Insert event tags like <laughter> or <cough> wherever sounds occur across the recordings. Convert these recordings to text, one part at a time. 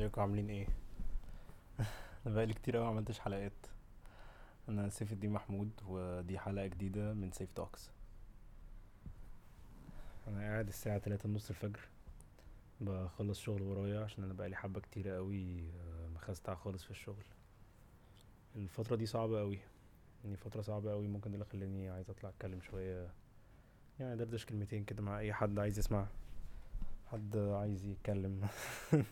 ازيكم؟ عاملين إيه؟ <laughs> أنا بقالي كتير اوي معملتش حلقات. أنا سيف الدين محمود ودي حلقة جديدة من سيف talks. أنا قاعد الساعة تلاتة ونص الفجر. بخلص شغل ورايا عشان أنا بقالي حبة كتيرة اوي آه، مخستك خالص في الشغل. الفترة دي صعبة اوي يعني فترة صعبة اوي ممكن ده اللي خلاني عايز اطلع اتكلم شوية. يعني دردش كلمتين كده مع اي حد عايز يسمع. حد عايز يتكلم. <laughs>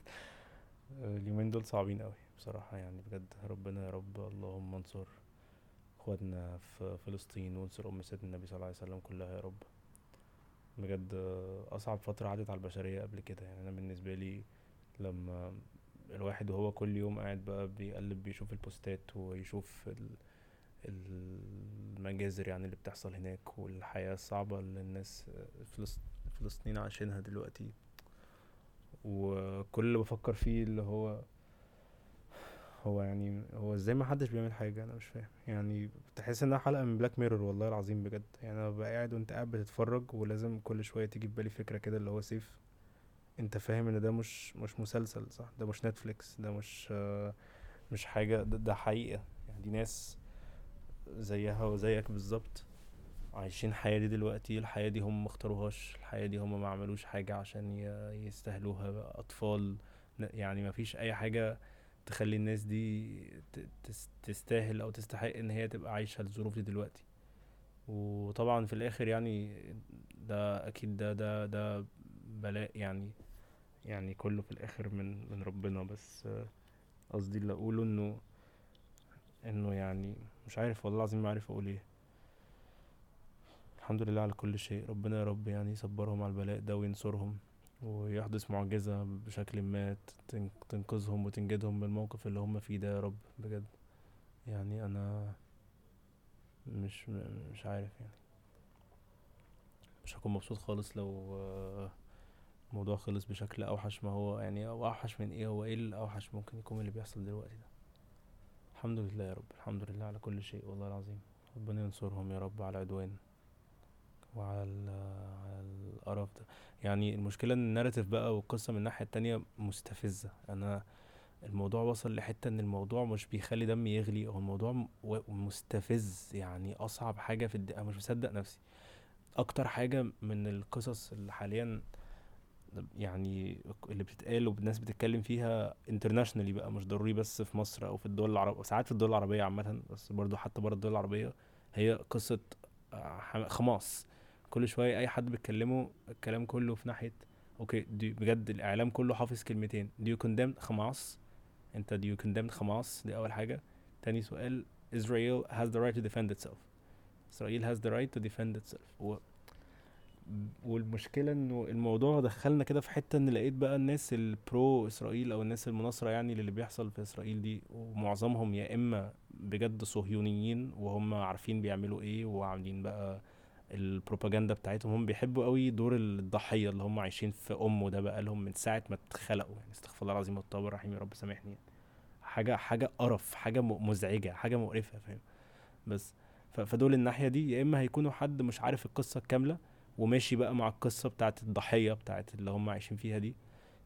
اليومين دول صعبين قوي بصراحة يعني بجد. ربنا يا رب اللهم انصر إخواتنا في فلسطين وانصر أم سيدنا النبي صلى الله عليه وسلم كلها يا رب. بجد أصعب فترة عدت على البشرية قبل كده يعني. أنا بالنسبة لي لما الواحد وهو كل يوم قاعد بقى بيقلب بيشوف البوستات ويشوف ال- المجازر يعني اللي بتحصل هناك والحياة الصعبة اللي الناس فلسط- فلسطين عايشينها دلوقتي. وكل اللي بفكر فيه اللي هو هو يعني هو إزاي ما حدش بيعمل حاجة؟ أنا مش فاهم. يعني تحس إنها حلقة من Black Mirror والله العظيم بجد. يعني أنا ببقى قاعد وأنت قاعد بتتفرج ولازم كل شوية تيجي في بالي فكرة كده اللي هو سيف أنت فاهم إن ده مش مش مسلسل صح؟ ده مش Netflix ده مش مش حاجة ده, ده حقيقة. يعني دي ناس زيها وزيك بالظبط. عايشين الحياة دي دلوقتي الحياة دي هم مختاروهاش الحياة دي هم ما عملوش حاجة عشان يستاهلوها. أطفال يعني ما فيش أي حاجة تخلي الناس دي تستاهل أو تستحق إن هي تبقى عايشة الظروف دي دلوقتي. وطبعا في الآخر يعني ده أكيد ده ده ده بلاء يعني يعني كله في الآخر من من ربنا. بس قصدي اللي أقوله إنه إنه يعني مش عارف والله العظيم ما عارف أقول إيه. الحمد لله على كل شيء. ربنا يا رب يعني يصبرهم على البلاء ده وينصرهم ويحدث معجزة بشكل ما تن- تنقذهم وتنجدهم من الموقف اللي هم فيه ده يا رب. بجد يعني أنا مش مش عارف يعني. مش هكون مبسوط خالص لو آه، الموضوع خلص بشكل أوحش ما هو يعني أو أوحش من إيه هو إيه الأوحش ممكن يكون اللي بيحصل دلوقتي ده؟ الحمد لله يا رب الحمد لله على كل شيء والله العظيم. ربنا ينصرهم يا رب على العدوان وعلى على القرف ده. يعني المشكلة إن الناراتيف بقى والقصة من الناحية التانية مستفزة. أنا الموضوع وصل لحتة إن الموضوع مش بيخلي دمي يغلي أو الموضوع مستفز. يعني أصعب حاجة في الد... أنا مش مصدق نفسي. أكتر حاجة من القصص اللي حاليا يعني اللي بتتقال والناس بتتكلم فيها internationally بقى مش ضروري بس في مصر أو في الدول العربية ساعات في الدول العربية عامة بس برضو حتى بره الدول العربية هي قصة آه، حماس كل شوية أي حد بيتكلمه الكلام كله في ناحية okay دي بجد الإعلام كله حافظ كلمتين. Do you condemn حماس أنت do you condemn حماس دي أول حاجة. تاني سؤال Israel has the right to defend itself. إسرائيل has the right to defend itself. و... والمشكلة إنه الموضوع دخلنا كده في حتة إن لقيت بقى الناس البرو اسرائيل أو الناس المناصرة يعني للي بيحصل في إسرائيل دي ومعظمهم يا إما بجد صهيونيين وهم عارفين بيعملوا إيه وعاملين بقى البروباجندا بتاعتهم هم بيحبوا قوي دور الضحية اللي هم عايشين في أمه ده بقى لهم من ساعة ما اتخلقوا يعني استغفر الله العظيم والتوبة الرحيم يا رب سامحني. حاجة حاجة قرف حاجة م- مزعجة حاجة مقرفة فاهم؟ بس فدول الناحية دي يا إما هيكونوا حد مش عارف القصة الكاملة وماشي بقى مع القصة بتاعت الضحية بتاعت اللي هم عايشين فيها دي.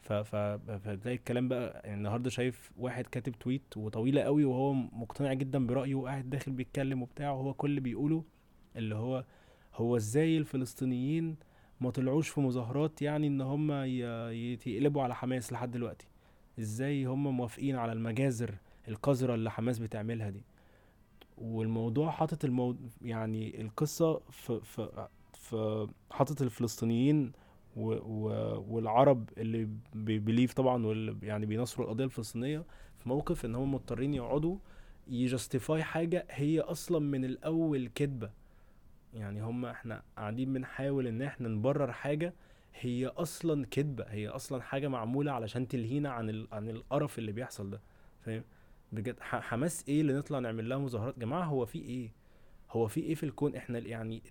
فتلاقي الكلام بقى يعني النهارده شايف واحد كاتب تويت وطويلة قوي وهو مقتنع جدا برأيه وقاعد داخل بيتكلم وبتاع وهو كل اللي بيقوله اللي هو هو إزاي الفلسطينيين ما طلعوش في مظاهرات يعني إن هم ي- يقلبوا على حماس لحد دلوقتي؟ إزاي هم موافقين على المجازر القذرة اللي حماس بتعملها دي؟ والموضوع حاطط المو... يعني القصة في في في حاطط الفلسطينيين و... و... والعرب اللي بي believe طبعا واللي يعني بينصروا القضية الفلسطينية في موقف إن هم مضطرين يقعدوا ي justify حاجة هي أصلا من الأول كذبة يعني هم إحنا قاعدين بنحاول إن إحنا نبرر حاجة هي أصلا كذبة هي أصلا حاجة معمولة علشان تلهينا عن ال... عن القرف اللي بيحصل ده فاهم؟ بجد حماس إيه اللي نطلع نعمل لها مظاهرات؟ جماعة هو في إيه؟ هو في إيه في الكون؟ إحنا يعني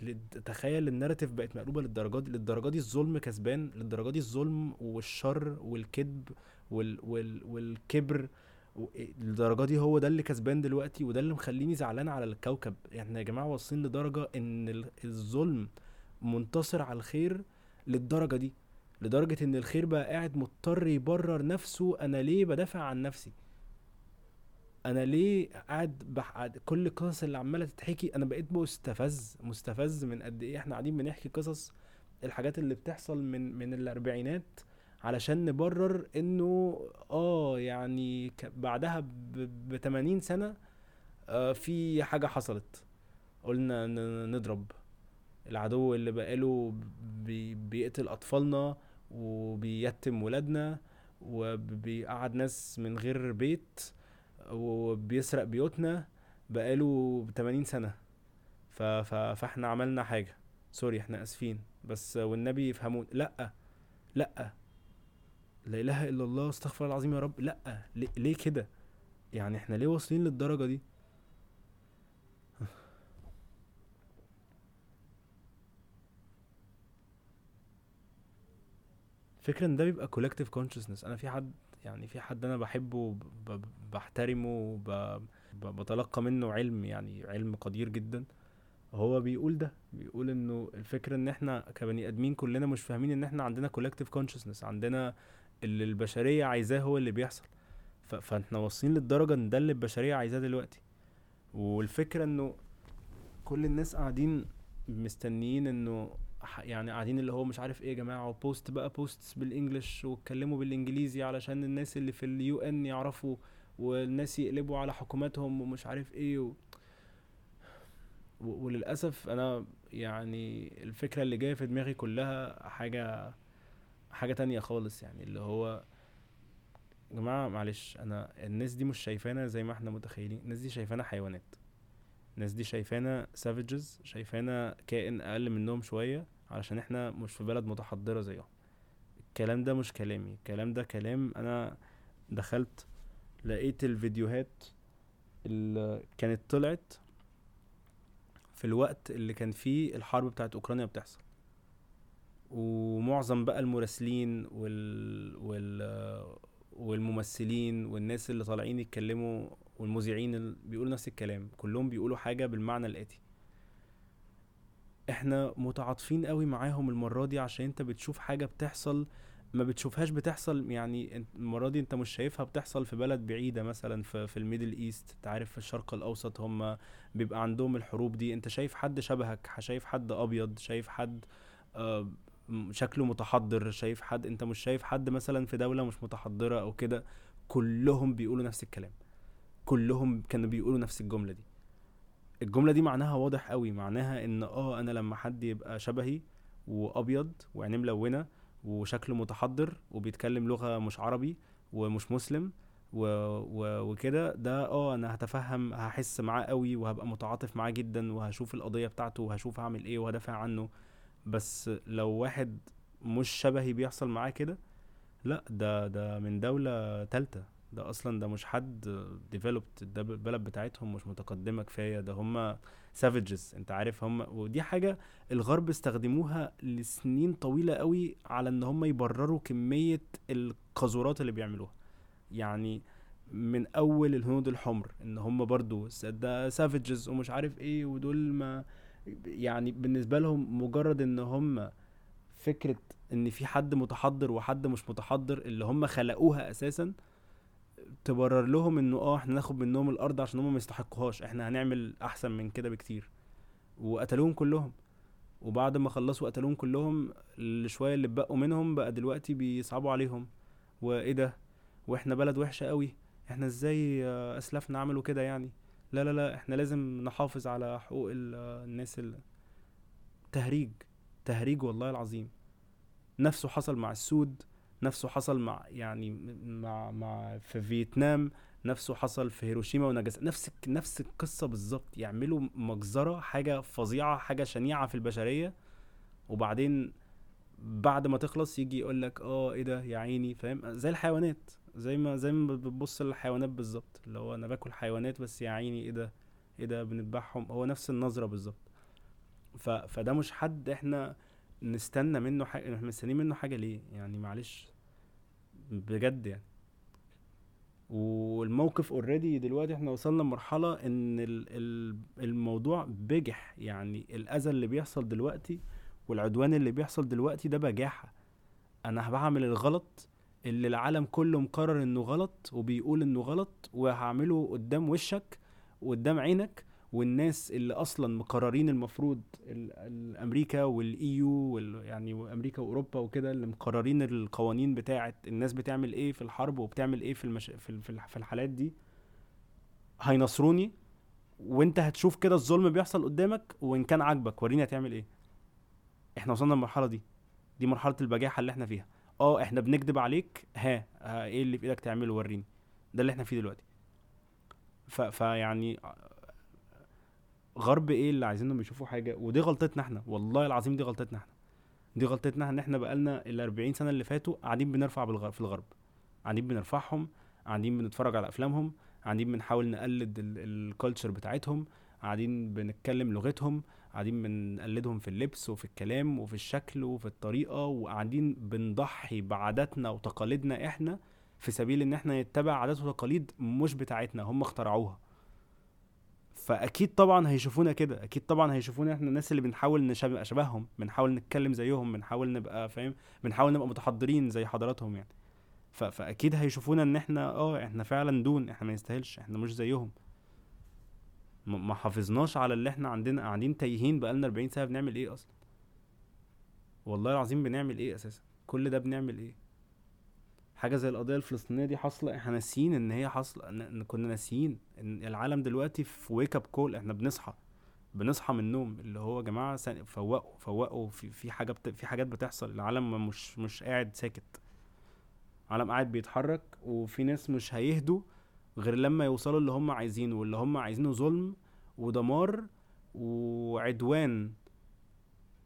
تخيل الناراتيف بقت مقلوبة للدرجة دي للدرجة دي الظلم كسبان للدرجة دي الظلم والشر والكذب وال... وال... والكبر للدرجة دي هو ده اللي كسبان دلوقتي وده اللي مخليني زعلان على الكوكب. إحنا يا جماعة واصلين لدرجة إن ال- الظلم منتصر على الخير للدرجة دي لدرجة إن الخير بقى قاعد مضطر يبرر نفسه أنا ليه بدافع عن نفسي؟ أنا ليه قاعد بح... كل القصص اللي عمالة تتحكي أنا بقيت مستفز مستفز من قد إيه إحنا قاعدين بنحكي قصص الحاجات اللي بتحصل من من الأربعينات علشان نبرر إنه آه يعني بعدها ب 80 سنة آه في حاجة حصلت. قلنا نضرب. العدو اللي بقاله بي بيقتل أطفالنا وبيتم ولادنا وبيقعد ناس من غير بيت وبيسرق بيوتنا بقاله 80 سنة. ف... ف... فاحنا عملنا حاجة. سوري إحنا آسفين. بس والنبي يفهمون. لأ لأ. لا إله إلا الله استغفر العظيم يا رب. لا ليه, كده؟ يعني إحنا ليه واصلين للدرجة دي؟ <sighs> فكرة إن ده بيبقى collective consciousness. أنا في حد يعني في حد أنا بحبه بحترمه بتلقى منه علم يعني علم قدير جدا. هو بيقول ده بيقول إنه الفكرة إن إحنا كبني آدمين كلنا مش فاهمين إن إحنا عندنا collective consciousness عندنا اللي البشرية عايزاه هو اللي بيحصل. فاحنا واصلين للدرجة إن ده اللي البشرية عايزاه دلوقتي. والفكرة إنه كل الناس قاعدين مستنيين إنه يعني قاعدين اللي هو مش عارف إيه يا جماعة و post بقى posts بال English واتكلموا بالإنجليزي علشان الناس اللي في ال UN يعرفوا والناس يقلبوا على حكوماتهم ومش عارف إيه و... وللأسف أنا يعني الفكرة اللي جاية في دماغي كلها حاجة حاجة تانية خالص يعني اللي هو يا جماعة معلش أنا الناس دي مش شايفانا زي ما إحنا متخيلين. الناس دي شايفانا حيوانات. الناس دي شايفانا سافجز شايفانا كائن أقل منهم شوية علشان إحنا مش في بلد متحضرة زيهم. الكلام ده مش كلامي الكلام ده كلام أنا دخلت لقيت الفيديوهات اللي كانت طلعت في الوقت اللي كان فيه الحرب بتاعت أوكرانيا بتحصل. ومعظم بقى المراسلين وال... وال... والممثلين والناس اللي طالعين يتكلموا والمذيعين بيقولوا نفس الكلام كلهم بيقولوا حاجة بالمعنى الآتي. إحنا متعاطفين قوي معاهم المرة دي عشان أنت بتشوف حاجة بتحصل ما بتشوفهاش بتحصل يعني المرة دي أنت مش شايفها بتحصل في بلد بعيدة مثلا في, في ال Middle East أنت عارف في الشرق الأوسط هم بيبقى عندهم الحروب دي أنت شايف حد شبهك شايف حد أبيض شايف حد آه، شكله متحضر شايف حد انت مش شايف حد مثلا في دولة مش متحضرة أو كده كلهم بيقولوا نفس الكلام. كلهم كانوا بيقولوا نفس الجملة دي. الجملة دي معناها واضح قوي معناها إن آه أنا لما حد يبقى شبهي وأبيض وعينيه ملونة وشكله متحضر وبيتكلم لغة مش عربي ومش مسلم و... و... وكده ده آه أنا هتفهم هحس معاه قوي وهبقى متعاطف معاه جدا وهشوف القضية بتاعته وهشوف هعمل إيه وهدافع عنه. بس لو واحد مش شبهي بيحصل معاه كده لا ده ده من دولة تالتة. ده أصلا ده مش حد developed ده البلد بتاعتهم مش متقدمة كفاية. ده هم savages أنت عارف هم ودي حاجة الغرب استخدموها لسنين طويلة قوي على إن هم يبرروا كمية القذورات اللي بيعملوها. يعني من أول الهنود الحمر إن هم برضو ده savages ومش عارف إيه ودول ما يعني بالنسبة لهم مجرد إن هم فكرة إن في حد متحضر وحد مش متحضر اللي هم خلقوها أساسا تبرر لهم إنه آه إحنا ناخد منهم الأرض عشان هم ما يستحقوهاش. إحنا هنعمل أحسن من كده بكتير. وقتلوهم كلهم. وبعد ما خلصوا قتلوهم كلهم الشويه اللي اتبقوا منهم بقى دلوقتي بيصعبوا عليهم. وإيه ده؟ وإحنا بلد وحشة قوي إحنا إزاي آه، اسلافنا عملوا كده يعني؟ لا لا لا إحنا لازم نحافظ على حقوق ال- الناس ال... تهريج تهريج والله العظيم. نفسه حصل مع السود نفسه حصل مع يعني مع مع في فيتنام نفسه حصل في هيروشيما وناجازاكي نفس نفس القصة بالظبط. يعملوا مجزرة حاجة فظيعة حاجة شنيعة في البشرية وبعدين بعد ما تخلص يجي يقول لك آه إيه ده يا عيني فاهم؟ زي الحيوانات زي ما زي ما بتبص للحيوانات بالظبط اللي هو أنا باكل حيوانات بس يا عيني إيه ده؟ إيه ده؟ بنذبحهم. هو نفس النظرة بالظبط. ف... فده مش حد إحنا نستنى منه حاجة إحنا مستنيين منه حاجة ليه؟ يعني معلش. بجد يعني. والموقف اوريدي دلوقتي إحنا وصلنا لمرحلة إن ال- ال- الموضوع بجح. يعني الأذى اللي بيحصل دلوقتي والعدوان اللي بيحصل دلوقتي ده بجاحة. أنا بعمل الغلط اللي العالم كله مقرر إنه غلط وبيقول إنه غلط وهعمله قدام وشك وقدام عينك والناس اللي أصلا مقررين المفروض ال- الأمريكا والايو وال يعني أمريكا وأوروبا وكده اللي مقررين القوانين بتاعه الناس بتعمل إيه في الحرب وبتعمل إيه في المش... في الحالات دي. هينصروني وأنت هتشوف كده الظلم بيحصل قدامك وإن كان عاجبك وريني هتعمل إيه. إحنا وصلنا للمرحلة دي. دي مرحلة البجاحة اللي إحنا فيها. آه إحنا بنكذب عليك. ها, ها إيه اللي في إيدك تعمله؟ وريني. ده اللي إحنا فيه دلوقتي. فيعني غرب إيه اللي عايزينهم يشوفوا حاجة؟ ودي غلطتنا إحنا. والله العظيم دي غلطتنا إحنا. دي غلطتنا ان إحنا بقالنا ال 40 سنة اللي فاتوا قاعدين بنرفع بالغرب في الغرب. قاعدين بنرفعهم قاعدين بنتفرج على أفلامهم قاعدين بنحاول نقلد الكالتشر بتاعتهم قاعدين بنتكلم لغتهم قاعدين بنقلدهم في اللبس وفي الكلام وفي الشكل وفي الطريقة وقاعدين بنضحي بعاداتنا وتقاليدنا إحنا في سبيل إن إحنا نتبع عادات وتقاليد مش بتاعتنا هم اخترعوها. فأكيد طبعا هيشوفونا كده أكيد طبعا هيشوفونا إحنا الناس اللي بنحاول نشبه اشباههم بنحاول نتكلم زيهم بنحاول نبقى فاهم؟ بنحاول نبقى متحضرين زي حضراتهم يعني. فأكيد هيشوفونا إن إحنا آه إحنا فعلا دون إحنا ما نستاهلش إحنا مش زيهم. ما حافظناش على اللي إحنا عندنا قاعدين تايهين بقالنا 40 سنة بنعمل إيه أصلا؟ والله العظيم بنعمل إيه أساسا؟ كل ده بنعمل إيه؟ حاجة زي القضية الفلسطينية دي حاصلة إحنا ناسيين إن هي حاصلة إن كنا ناسيين إن العالم دلوقتي في wake up call إحنا بنصحى بنصحى من النوم اللي هو يا جماعة فوقوا فوقوا في في حاجة بت... في حاجات بتحصل العالم مش مش قاعد ساكت. العالم قاعد بيتحرك وفي ناس مش هيهدوا غير لما يوصلوا اللي هم عايزينه واللي هم عايزينه ظلم ودمار وعدوان.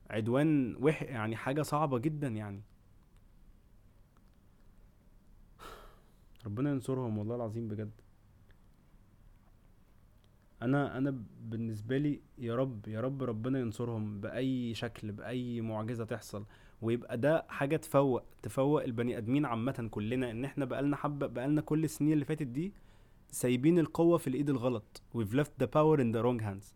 عدوان وح يعني حاجة صعبة جدا يعني. ربنا ينصرهم والله العظيم بجد. أنا أنا بالنسبة لي يا رب يا رب ربنا ينصرهم بأي شكل بأي معجزة تحصل. ويبقى ده حاجة تفوق تفوق البني آدمين عامة كلنا. إن إحنا بقالنا حبة بقالنا كل السنين اللي فاتت دي سايبين القوة في الإيد الغلط. We've left the power in the wrong hands.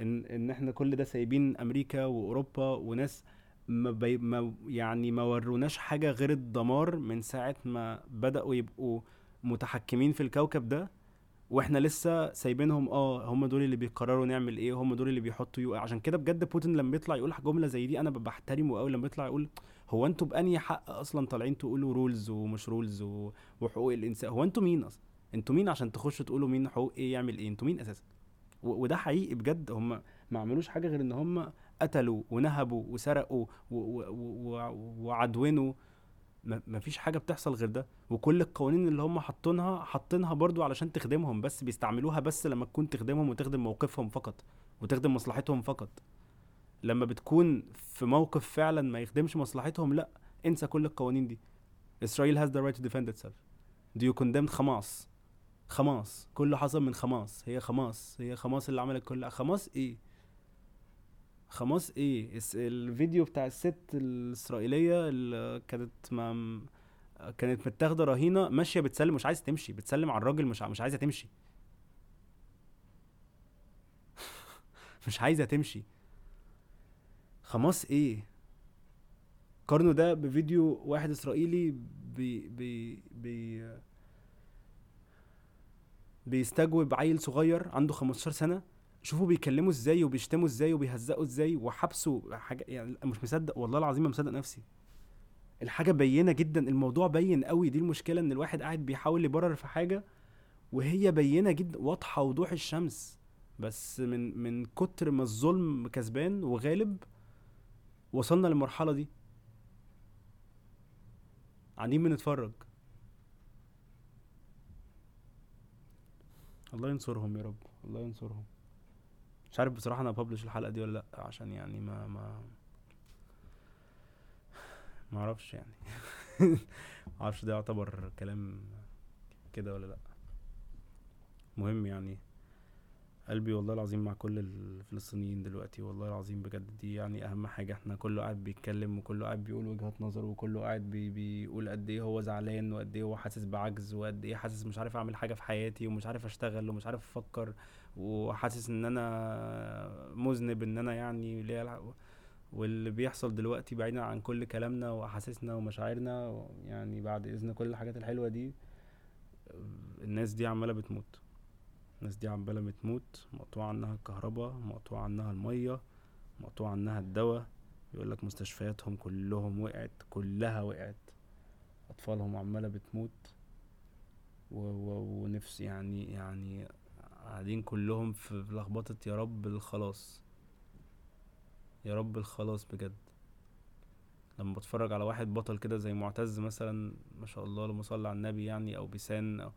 إن إن إحنا كل ده سايبين أمريكا وأوروبا وناس ما, بي ما يعني ما وروناش حاجة غير الدمار من ساعة ما بدأوا يبقوا متحكمين في الكوكب ده وإحنا لسه سايبينهم. آه هم دول اللي بيقرروا نعمل إيه هم دول اللي بيحطوا يو عشان كده بجد بوتين لما بيطلع يقول جملة زي دي أنا بحترمه قوي لما يطلع يقول هو أنتوا بأنهي حق أصلا طالعين تقولوا rules ومش rules. وحقوق الإنسان؟ هو أنتوا مين أصلا؟ أنتوا مين عشان تخشوا تقولوا مين حقوق إيه يعمل إيه؟ أنتوا مين أساسا. وده حقيقي بجد. هم ما عملوش حاجة غير إن هم قتلوا ونهبوا وسرقوا. وعدونوا. ما مفيش حاجة بتحصل غير ده. وكل القوانين اللي هم حاطينها حاطينها برضو علشان تخدمهم بس بيستعملوها بس لما تكون تخدمهم وتخدم موقفهم فقط وتخدم مصلحتهم فقط. لما بتكون في موقف فعلا ما يخدمش مصلحتهم لأ انسى كل القوانين دي. اسرائيل has the right to defend itself. Do you condemn حماس حماس كله حصل من حماس هي حماس هي حماس اللي عملت كل حماس إيه؟ حماس إيه؟ الفيديو بتاع الست الإسرائيلية اللي كانت ما كانت متاخدة رهينة ماشية بتسلم مش عايزة تمشي بتسلم على الراجل مش مش عايزة تمشي. <laughs> مش عايزة تمشي. حماس إيه؟ قارنوا ده بفيديو واحد إسرائيلي بي بي بي بيستجوب عيل صغير عنده 15 سنة شوفوا بيكلموا إزاي وبيشتموا إزاي وبيهزقوا إزاي وحبسوا حاجة يعني مش مصدق والله العظيم ما مصدق نفسي. الحاجة بينة جدا الموضوع بين قوي دي المشكلة إن الواحد قاعد بيحاول يبرر في حاجة وهي بينة جدا واضحة وضوح الشمس. بس من من كتر ما الظلم كسبان وغالب وصلنا للمرحلة دي. قاعدين بنتفرج الله ينصرهم يا رب. الله ينصرهم. مش عارف بصراحة أنا ببلش الحلقة دي ولا لأ عشان يعني ما ما ما أعرفش يعني. <laughs> ما أعرفش ده يعتبر كلام كده ولا لأ. مهم يعني. قلبي والله العظيم مع كل الفلسطينيين دلوقتي والله العظيم بجد دي يعني أهم حاجة. إحنا كله قاعد بيتكلم وكله قاعد بيقول وجهات نظر وكله قاعد بي بيقول قد إيه هو زعلان وقد إيه هو حاسس بعجز وقد إيه حاسس مش عارف أعمل حاجة في حياتي ومش عارف أشتغل ومش عارف أفكر وحاسس إن أنا مذنب إن أنا يعني الع- واللي بيحصل دلوقتي بعيدا عن كل كلامنا وأحاسيسنا ومشاعرنا يعني بعد إذن كل الحاجات الحلوة دي الناس دي عمالة بتموت. الناس دي عمالة بتموت مقطوع عنها الكهرباء مقطوع عنها المية مقطوع عنها الدواء يقول لك مستشفياتهم كلهم وقعت كلها وقعت. أطفالهم عمالة بتموت. و... و... ونفس يعني يعني قاعدين كلهم في لخبطة يا رب الخلاص. يا رب الخلاص بجد. لما بتفرج على واحد بطل كده زي معتز مثلا ما شاء الله اللهم صل على النبي يعني أو بيسان أو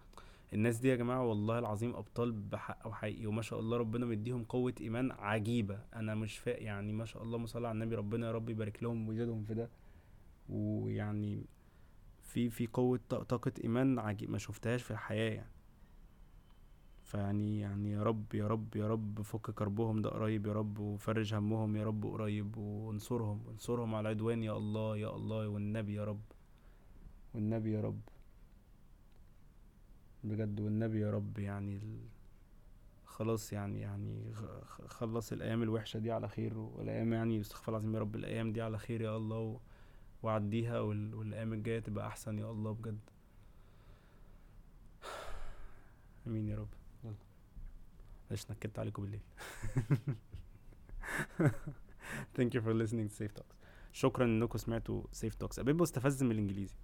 الناس دي يا جماعة والله العظيم أبطال بحق وحقيقي وما شاء الله ربنا مديهم قوة إيمان عجيبة. أنا مش فاق يعني ما شاء الله ما صلى على النبي ربنا يا رب يبارك لهم ويزيدهم في ده. ويعني في في قوة طاقة إيمان عجيب ما شفتهاش في الحياة يعني. فيعني يعني يا رب يا رب يا رب فك كربهم ده قريب يا رب وفرج همهم يا رب قريب وانصرهم انصرهم على العدوان يا الله يا الله والنبي يا رب. والنبي يا رب. بجد والنبي يا رب يعني خلاص يعني يعني خلص الأيام الوحشة دي على خير والأيام يعني استغفر العظيم يا رب الأيام دي على خير يا الله وعديها والأيام الجاية تبقى أحسن يا الله بجد. <sighs> آمين يا رب. يلا. معلش نكدت عليكم بالليل. <laughs> Thank you for listening to safe talks. شكرا إنكم سمعتوا safe talks. ابيبو استفز من الإنجليزي.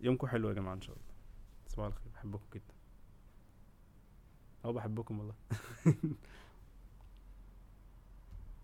يومكم حلو يا جماعة إن شاء الله. صباح الخير بحبكم جدا. أو بحبكم والله. <laughs>